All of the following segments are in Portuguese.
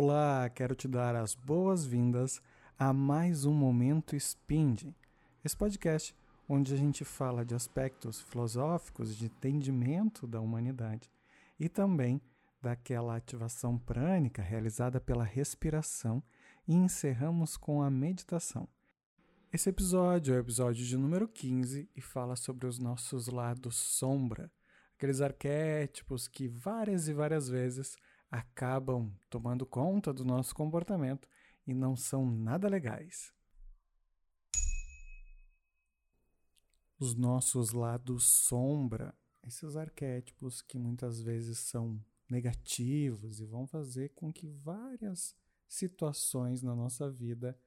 Olá, quero te dar as boas-vindas a mais um Momento Spind, esse podcast onde a gente fala de aspectos filosóficos de entendimento da humanidade e também daquela ativação prânica realizada pela respiração e encerramos com a meditação. Esse episódio é o episódio de número 15 e fala sobre os nossos lados sombra, aqueles arquétipos que várias e várias vezes acabam tomando conta do nosso comportamento e não são nada legais. Os nossos lados sombra, esses arquétipos que muitas vezes são negativos e vão fazer com que várias situações na nossa vida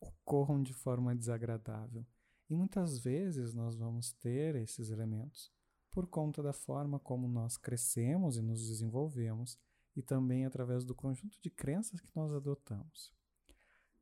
ocorram de forma desagradável. E muitas vezes nós vamos ter esses elementos por conta da forma como nós crescemos e nos desenvolvemos e também através do conjunto de crenças que nós adotamos.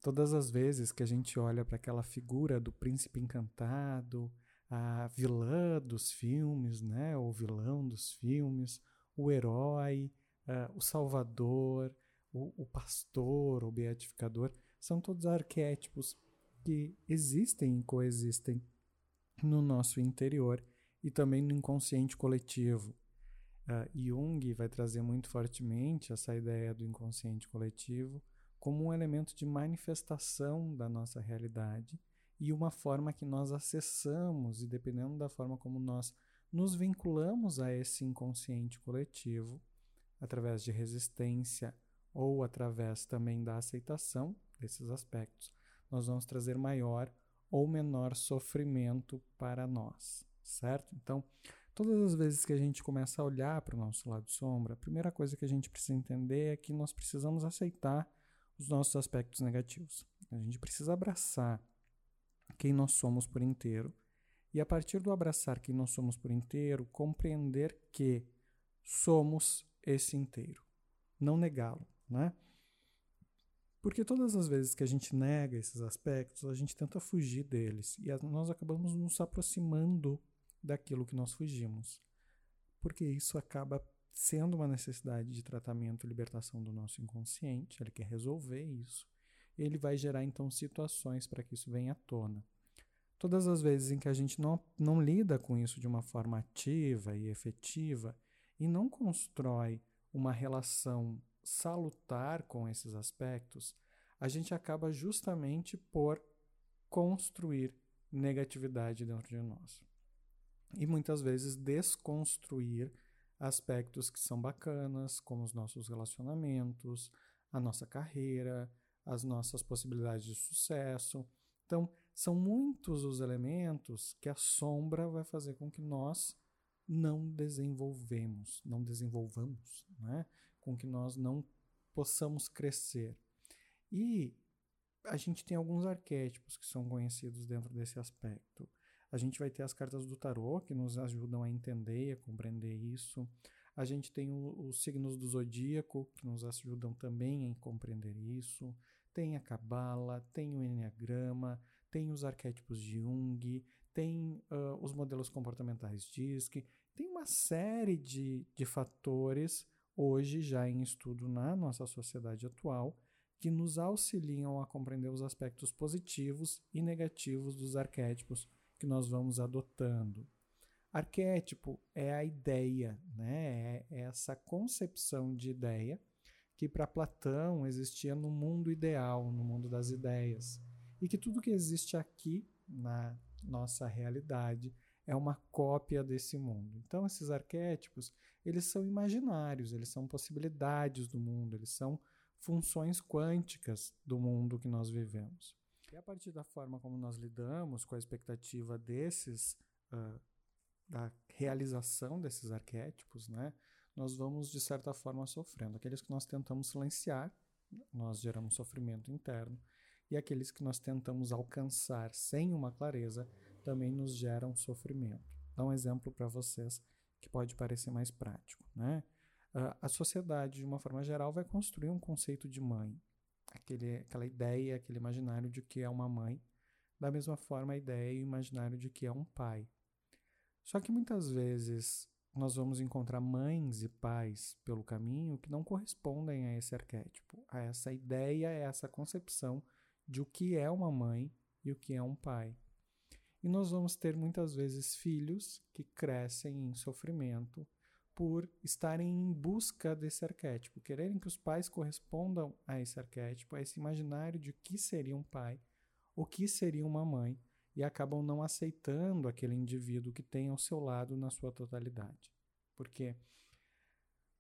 Todas as vezes que a gente olha para aquela figura do príncipe encantado, a vilã dos filmes, né, o vilão dos filmes, o herói, uh, o salvador, o, o pastor, o beatificador, são todos arquétipos que existem e coexistem no nosso interior e também no inconsciente coletivo. Uh, Jung vai trazer muito fortemente essa ideia do inconsciente coletivo como um elemento de manifestação da nossa realidade e uma forma que nós acessamos, e dependendo da forma como nós nos vinculamos a esse inconsciente coletivo, através de resistência ou através também da aceitação desses aspectos, nós vamos trazer maior ou menor sofrimento para nós, certo? Então, Todas as vezes que a gente começa a olhar para o nosso lado sombra, a primeira coisa que a gente precisa entender é que nós precisamos aceitar os nossos aspectos negativos. A gente precisa abraçar quem nós somos por inteiro e, a partir do abraçar quem nós somos por inteiro, compreender que somos esse inteiro, não negá-lo, né? Porque todas as vezes que a gente nega esses aspectos, a gente tenta fugir deles e nós acabamos nos aproximando daquilo que nós fugimos. Porque isso acaba sendo uma necessidade de tratamento e libertação do nosso inconsciente, ele quer resolver isso. Ele vai gerar então situações para que isso venha à tona. Todas as vezes em que a gente não, não lida com isso de uma forma ativa e efetiva e não constrói uma relação salutar com esses aspectos, a gente acaba justamente por construir negatividade dentro de nós e muitas vezes desconstruir aspectos que são bacanas, como os nossos relacionamentos, a nossa carreira, as nossas possibilidades de sucesso. Então, são muitos os elementos que a sombra vai fazer com que nós não desenvolvemos, não desenvolvamos, né? com que nós não possamos crescer. E a gente tem alguns arquétipos que são conhecidos dentro desse aspecto. A gente vai ter as cartas do tarô que nos ajudam a entender e a compreender isso. A gente tem o, os signos do zodíaco que nos ajudam também a compreender isso. Tem a cabala, tem o enneagrama, tem os arquétipos de Jung, tem uh, os modelos comportamentais DISC, tem uma série de, de fatores hoje já em estudo na nossa sociedade atual que nos auxiliam a compreender os aspectos positivos e negativos dos arquétipos que nós vamos adotando. Arquétipo é a ideia, né? é essa concepção de ideia que para Platão existia no mundo ideal, no mundo das ideias, e que tudo que existe aqui na nossa realidade é uma cópia desse mundo. Então esses arquétipos, eles são imaginários, eles são possibilidades do mundo, eles são funções quânticas do mundo que nós vivemos. E a partir da forma como nós lidamos com a expectativa desses, uh, da realização desses arquétipos, né, nós vamos, de certa forma, sofrendo. Aqueles que nós tentamos silenciar, nós geramos sofrimento interno, e aqueles que nós tentamos alcançar sem uma clareza, também nos geram sofrimento. Dá um exemplo para vocês que pode parecer mais prático. Né? Uh, a sociedade, de uma forma geral, vai construir um conceito de mãe aquele, aquela ideia, aquele imaginário de que é uma mãe, da mesma forma a ideia e o imaginário de que é um pai. Só que muitas vezes nós vamos encontrar mães e pais pelo caminho que não correspondem a esse arquétipo, a essa ideia, a essa concepção de o que é uma mãe e o que é um pai. E nós vamos ter muitas vezes filhos que crescem em sofrimento por estarem em busca desse arquétipo, quererem que os pais correspondam a esse arquétipo, a esse imaginário de o que seria um pai, o que seria uma mãe, e acabam não aceitando aquele indivíduo que tem ao seu lado na sua totalidade. Porque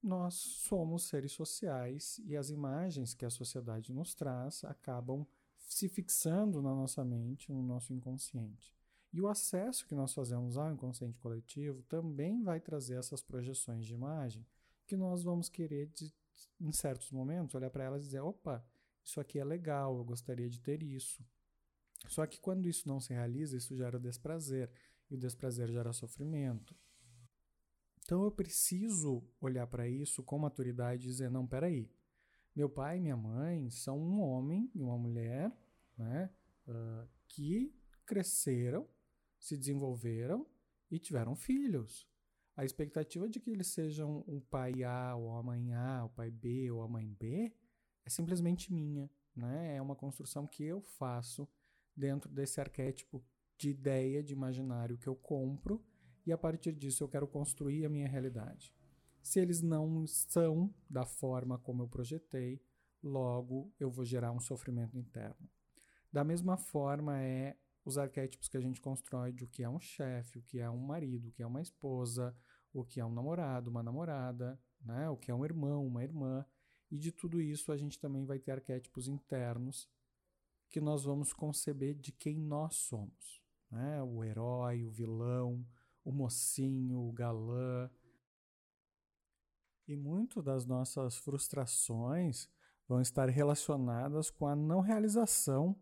nós somos seres sociais e as imagens que a sociedade nos traz acabam se fixando na nossa mente, no nosso inconsciente. E o acesso que nós fazemos ao inconsciente coletivo também vai trazer essas projeções de imagem que nós vamos querer, de, em certos momentos, olhar para elas e dizer: opa, isso aqui é legal, eu gostaria de ter isso. Só que quando isso não se realiza, isso gera desprazer, e o desprazer gera sofrimento. Então eu preciso olhar para isso com maturidade e dizer: não, peraí, meu pai e minha mãe são um homem e uma mulher né, uh, que cresceram se desenvolveram e tiveram filhos. A expectativa de que eles sejam o pai A ou a mãe A, o pai B ou a mãe B é simplesmente minha. Né? É uma construção que eu faço dentro desse arquétipo de ideia, de imaginário que eu compro e a partir disso eu quero construir a minha realidade. Se eles não são da forma como eu projetei, logo eu vou gerar um sofrimento interno. Da mesma forma é os arquétipos que a gente constrói de o que é um chefe, o que é um marido, o que é uma esposa, o que é um namorado, uma namorada, né? o que é um irmão, uma irmã. E de tudo isso a gente também vai ter arquétipos internos que nós vamos conceber de quem nós somos. Né? O herói, o vilão, o mocinho, o galã. E muito das nossas frustrações vão estar relacionadas com a não realização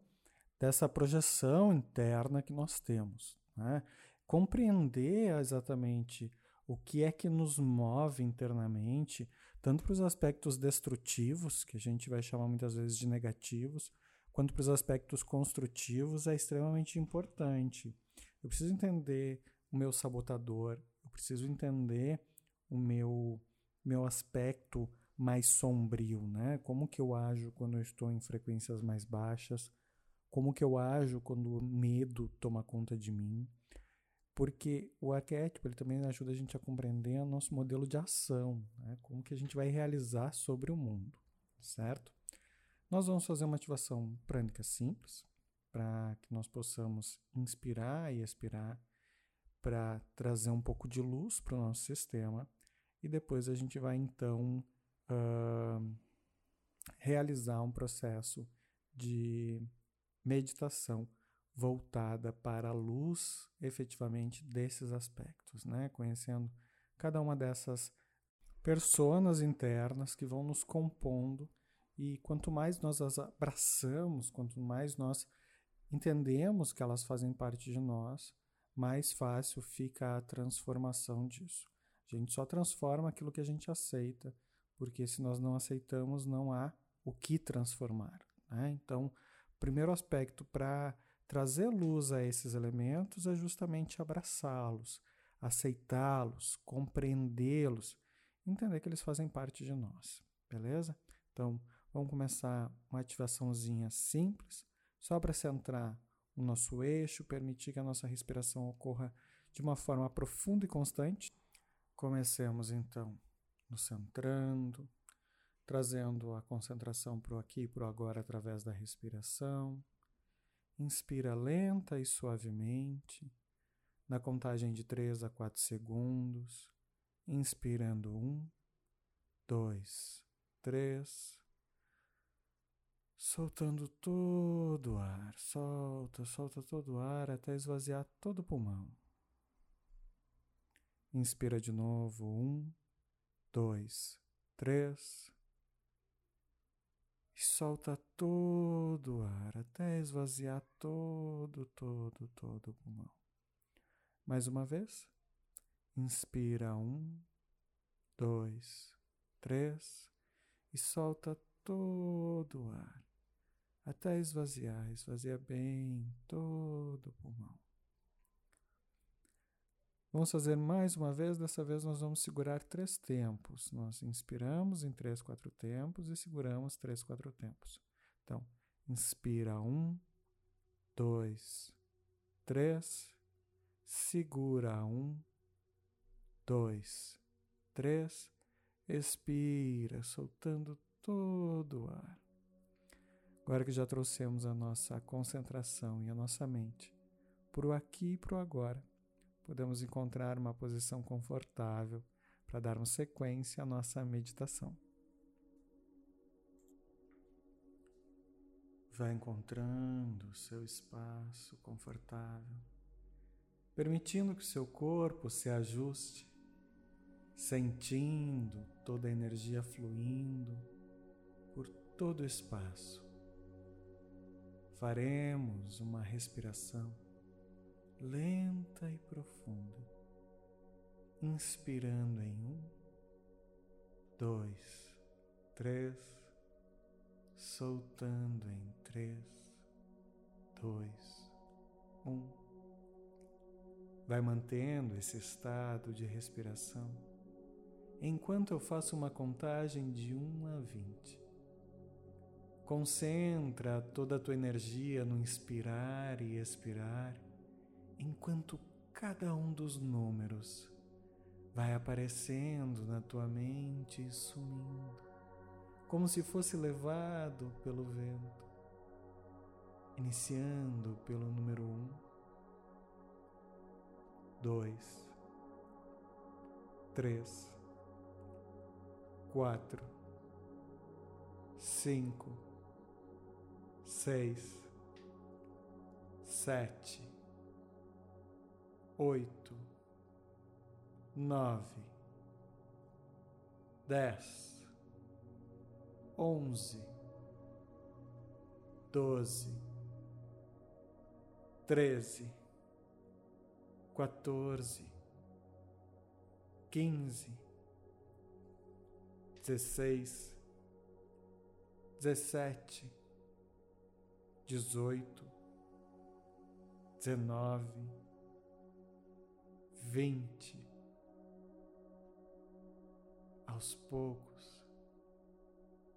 dessa projeção interna que nós temos. Né? Compreender exatamente o que é que nos move internamente, tanto para os aspectos destrutivos, que a gente vai chamar muitas vezes de negativos, quanto para os aspectos construtivos, é extremamente importante. Eu preciso entender o meu sabotador, eu preciso entender o meu, meu aspecto mais sombrio, né? Como que eu ajo quando eu estou em frequências mais baixas, como que eu ajo quando o medo toma conta de mim. Porque o arquétipo ele também ajuda a gente a compreender o nosso modelo de ação, né? como que a gente vai realizar sobre o mundo, certo? Nós vamos fazer uma ativação prânica simples, para que nós possamos inspirar e expirar, para trazer um pouco de luz para o nosso sistema, e depois a gente vai então uh, realizar um processo de meditação voltada para a luz efetivamente desses aspectos, né? Conhecendo cada uma dessas personas internas que vão nos compondo e quanto mais nós as abraçamos, quanto mais nós entendemos que elas fazem parte de nós, mais fácil fica a transformação disso. A gente só transforma aquilo que a gente aceita, porque se nós não aceitamos, não há o que transformar. Né? Então, primeiro aspecto para trazer luz a esses elementos é justamente abraçá-los, aceitá-los, compreendê-los, entender que eles fazem parte de nós, beleza? Então, vamos começar uma ativaçãozinha simples, só para centrar o nosso eixo, permitir que a nossa respiração ocorra de uma forma profunda e constante. Comecemos então nos centrando, trazendo a concentração para o aqui e para o agora através da respiração. Inspira lenta e suavemente, na contagem de 3 a 4 segundos, inspirando 1, 2, 3, soltando todo o ar, solta, solta todo o ar até esvaziar todo o pulmão. Inspira de novo, 1, 2, 3, e solta todo o ar até esvaziar todo, todo, todo o pulmão. Mais uma vez. Inspira um, dois, três e solta todo o ar até esvaziar, esvazia bem todo o pulmão. Vamos fazer mais uma vez. Dessa vez nós vamos segurar três tempos. Nós inspiramos em três, quatro tempos e seguramos três, quatro tempos. Então, inspira um, dois, três, segura um, dois, três, expira, soltando todo o ar. Agora que já trouxemos a nossa concentração e a nossa mente para o aqui e para o agora, podemos encontrar uma posição confortável para darmos sequência à nossa meditação. Vai encontrando o seu espaço confortável, permitindo que o seu corpo se ajuste, sentindo toda a energia fluindo por todo o espaço. Faremos uma respiração lenta e profunda, inspirando em um, dois, três, soltando em três, dois, um. Vai mantendo esse estado de respiração enquanto eu faço uma contagem de 1 a 20. Concentra toda a tua energia no inspirar e expirar enquanto cada um dos números vai aparecendo na tua mente e sumindo, como se fosse levado pelo vento, iniciando pelo número um, dois, três, quatro, cinco, seis, sete oito, nove, dez, onze, doze, treze, quatorze, quinze, dezesseis, dezessete, dezoito, dezenove vinte aos poucos.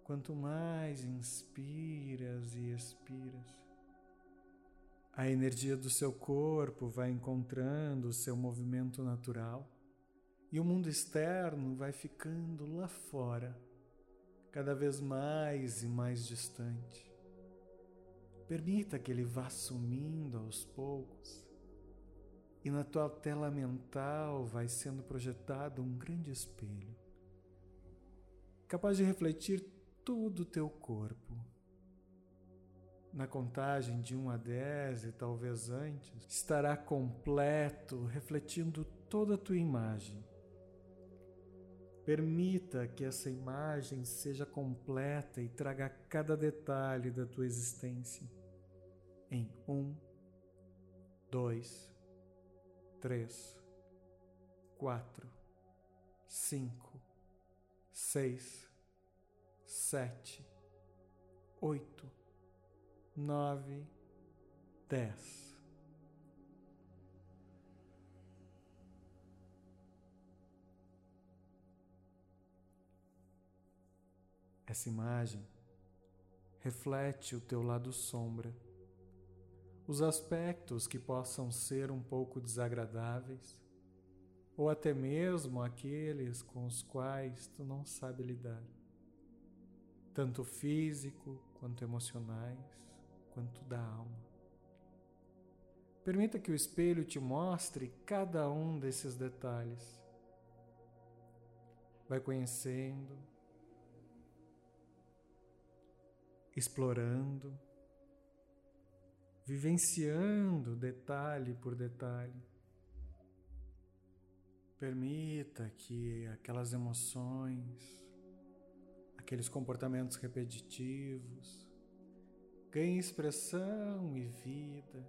Quanto mais inspiras e expiras, a energia do seu corpo vai encontrando o seu movimento natural e o mundo externo vai ficando lá fora, cada vez mais e mais distante. Permita que ele vá sumindo aos poucos e na tua tela mental vai sendo projetado um grande espelho, capaz de refletir todo o teu corpo. Na contagem de 1 a 10 e talvez antes, estará completo, refletindo toda a tua imagem. Permita que essa imagem seja completa e traga cada detalhe da tua existência em um, dois, três, quatro, cinco, seis, sete, oito, nove, dez. Essa imagem reflete o teu lado sombra os aspectos que possam ser um pouco desagradáveis, ou até mesmo aqueles com os quais tu não sabe lidar, tanto físico quanto emocionais, quanto da alma. Permita que o espelho te mostre cada um desses detalhes. Vai conhecendo, explorando, vivenciando detalhe por detalhe. Permita que aquelas emoções, aqueles comportamentos repetitivos, ganhem expressão e vida,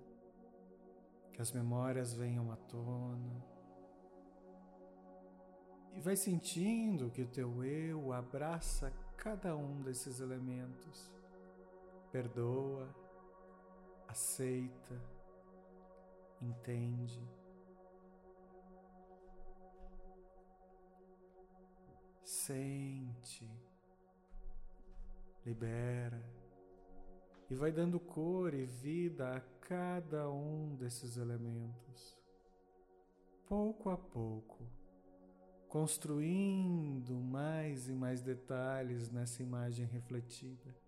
que as memórias venham à tona. E vai sentindo que o teu eu abraça cada um desses elementos, perdoa, aceita, entende. Sente, libera e vai dando cor e vida a cada um desses elementos, pouco a pouco, construindo mais e mais detalhes nessa imagem refletida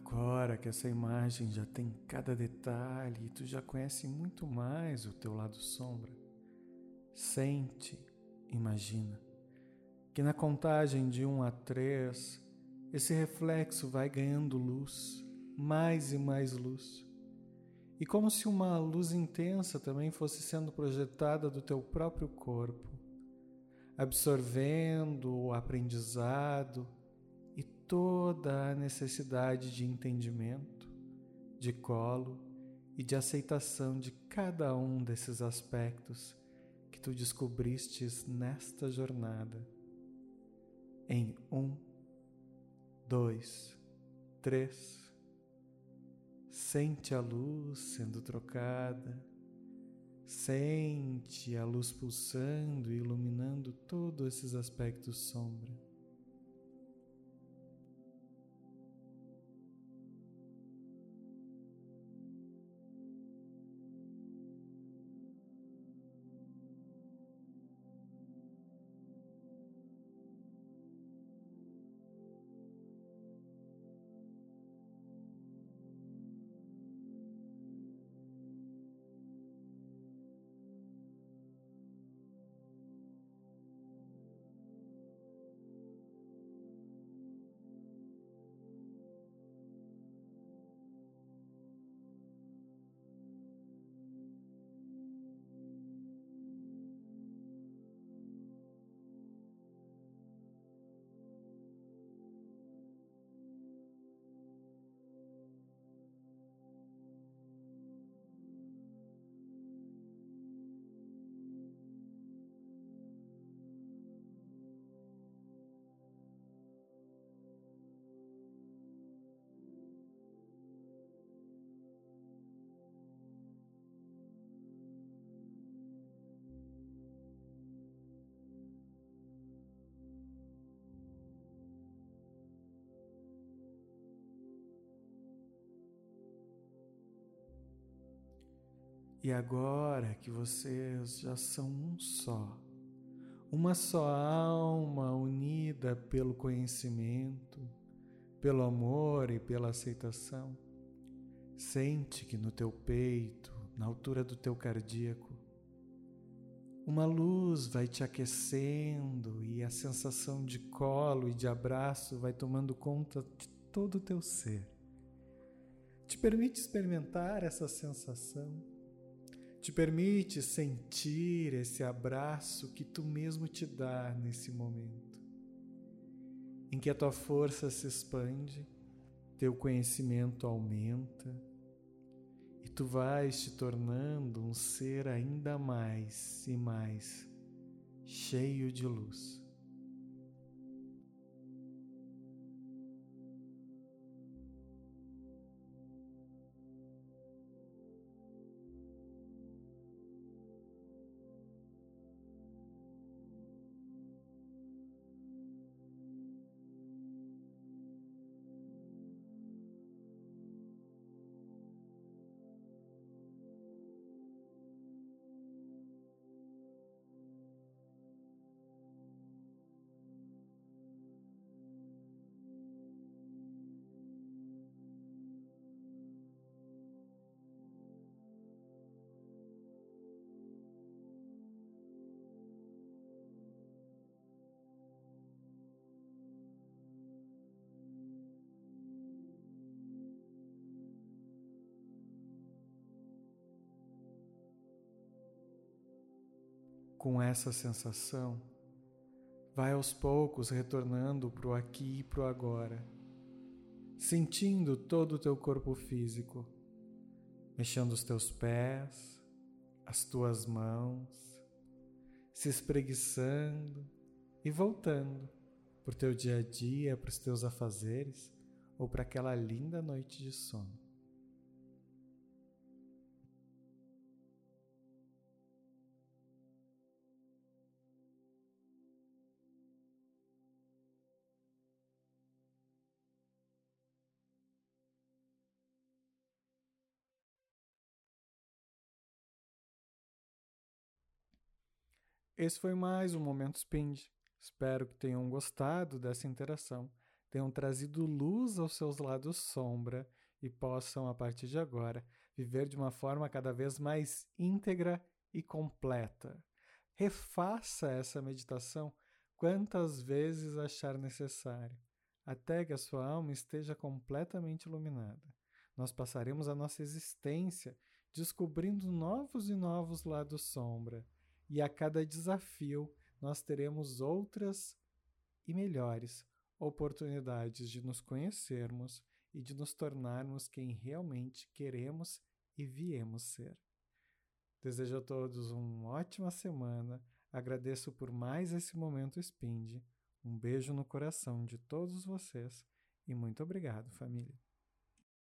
Agora que essa imagem já tem cada detalhe e tu já conhece muito mais o teu lado sombra, sente, imagina, que na contagem de um a três, esse reflexo vai ganhando luz, mais e mais luz. E como se uma luz intensa também fosse sendo projetada do teu próprio corpo, absorvendo o aprendizado, toda a necessidade de entendimento, de colo e de aceitação de cada um desses aspectos que tu descobristes nesta jornada. Em um, dois, três, sente a luz sendo trocada, sente a luz pulsando e iluminando todos esses aspectos sombra. E agora que vocês já são um só, uma só alma unida pelo conhecimento, pelo amor e pela aceitação, sente que no teu peito, na altura do teu cardíaco, uma luz vai te aquecendo e a sensação de colo e de abraço vai tomando conta de todo o teu ser. Te permite experimentar essa sensação te permite sentir esse abraço que tu mesmo te dá nesse momento, em que a tua força se expande, teu conhecimento aumenta e tu vais te tornando um ser ainda mais e mais cheio de luz. Com essa sensação, vai aos poucos retornando para o aqui e para o agora, sentindo todo o teu corpo físico, mexendo os teus pés, as tuas mãos, se espreguiçando e voltando para o teu dia a dia, para os teus afazeres ou para aquela linda noite de sono. Esse foi mais um Momento Spind. Espero que tenham gostado dessa interação, tenham trazido luz aos seus lados sombra e possam, a partir de agora, viver de uma forma cada vez mais íntegra e completa. Refaça essa meditação quantas vezes achar necessário, até que a sua alma esteja completamente iluminada. Nós passaremos a nossa existência descobrindo novos e novos lados sombra e a cada desafio nós teremos outras e melhores oportunidades de nos conhecermos e de nos tornarmos quem realmente queremos e viemos ser. Desejo a todos uma ótima semana. Agradeço por mais esse momento Spind. Um beijo no coração de todos vocês e muito obrigado, família.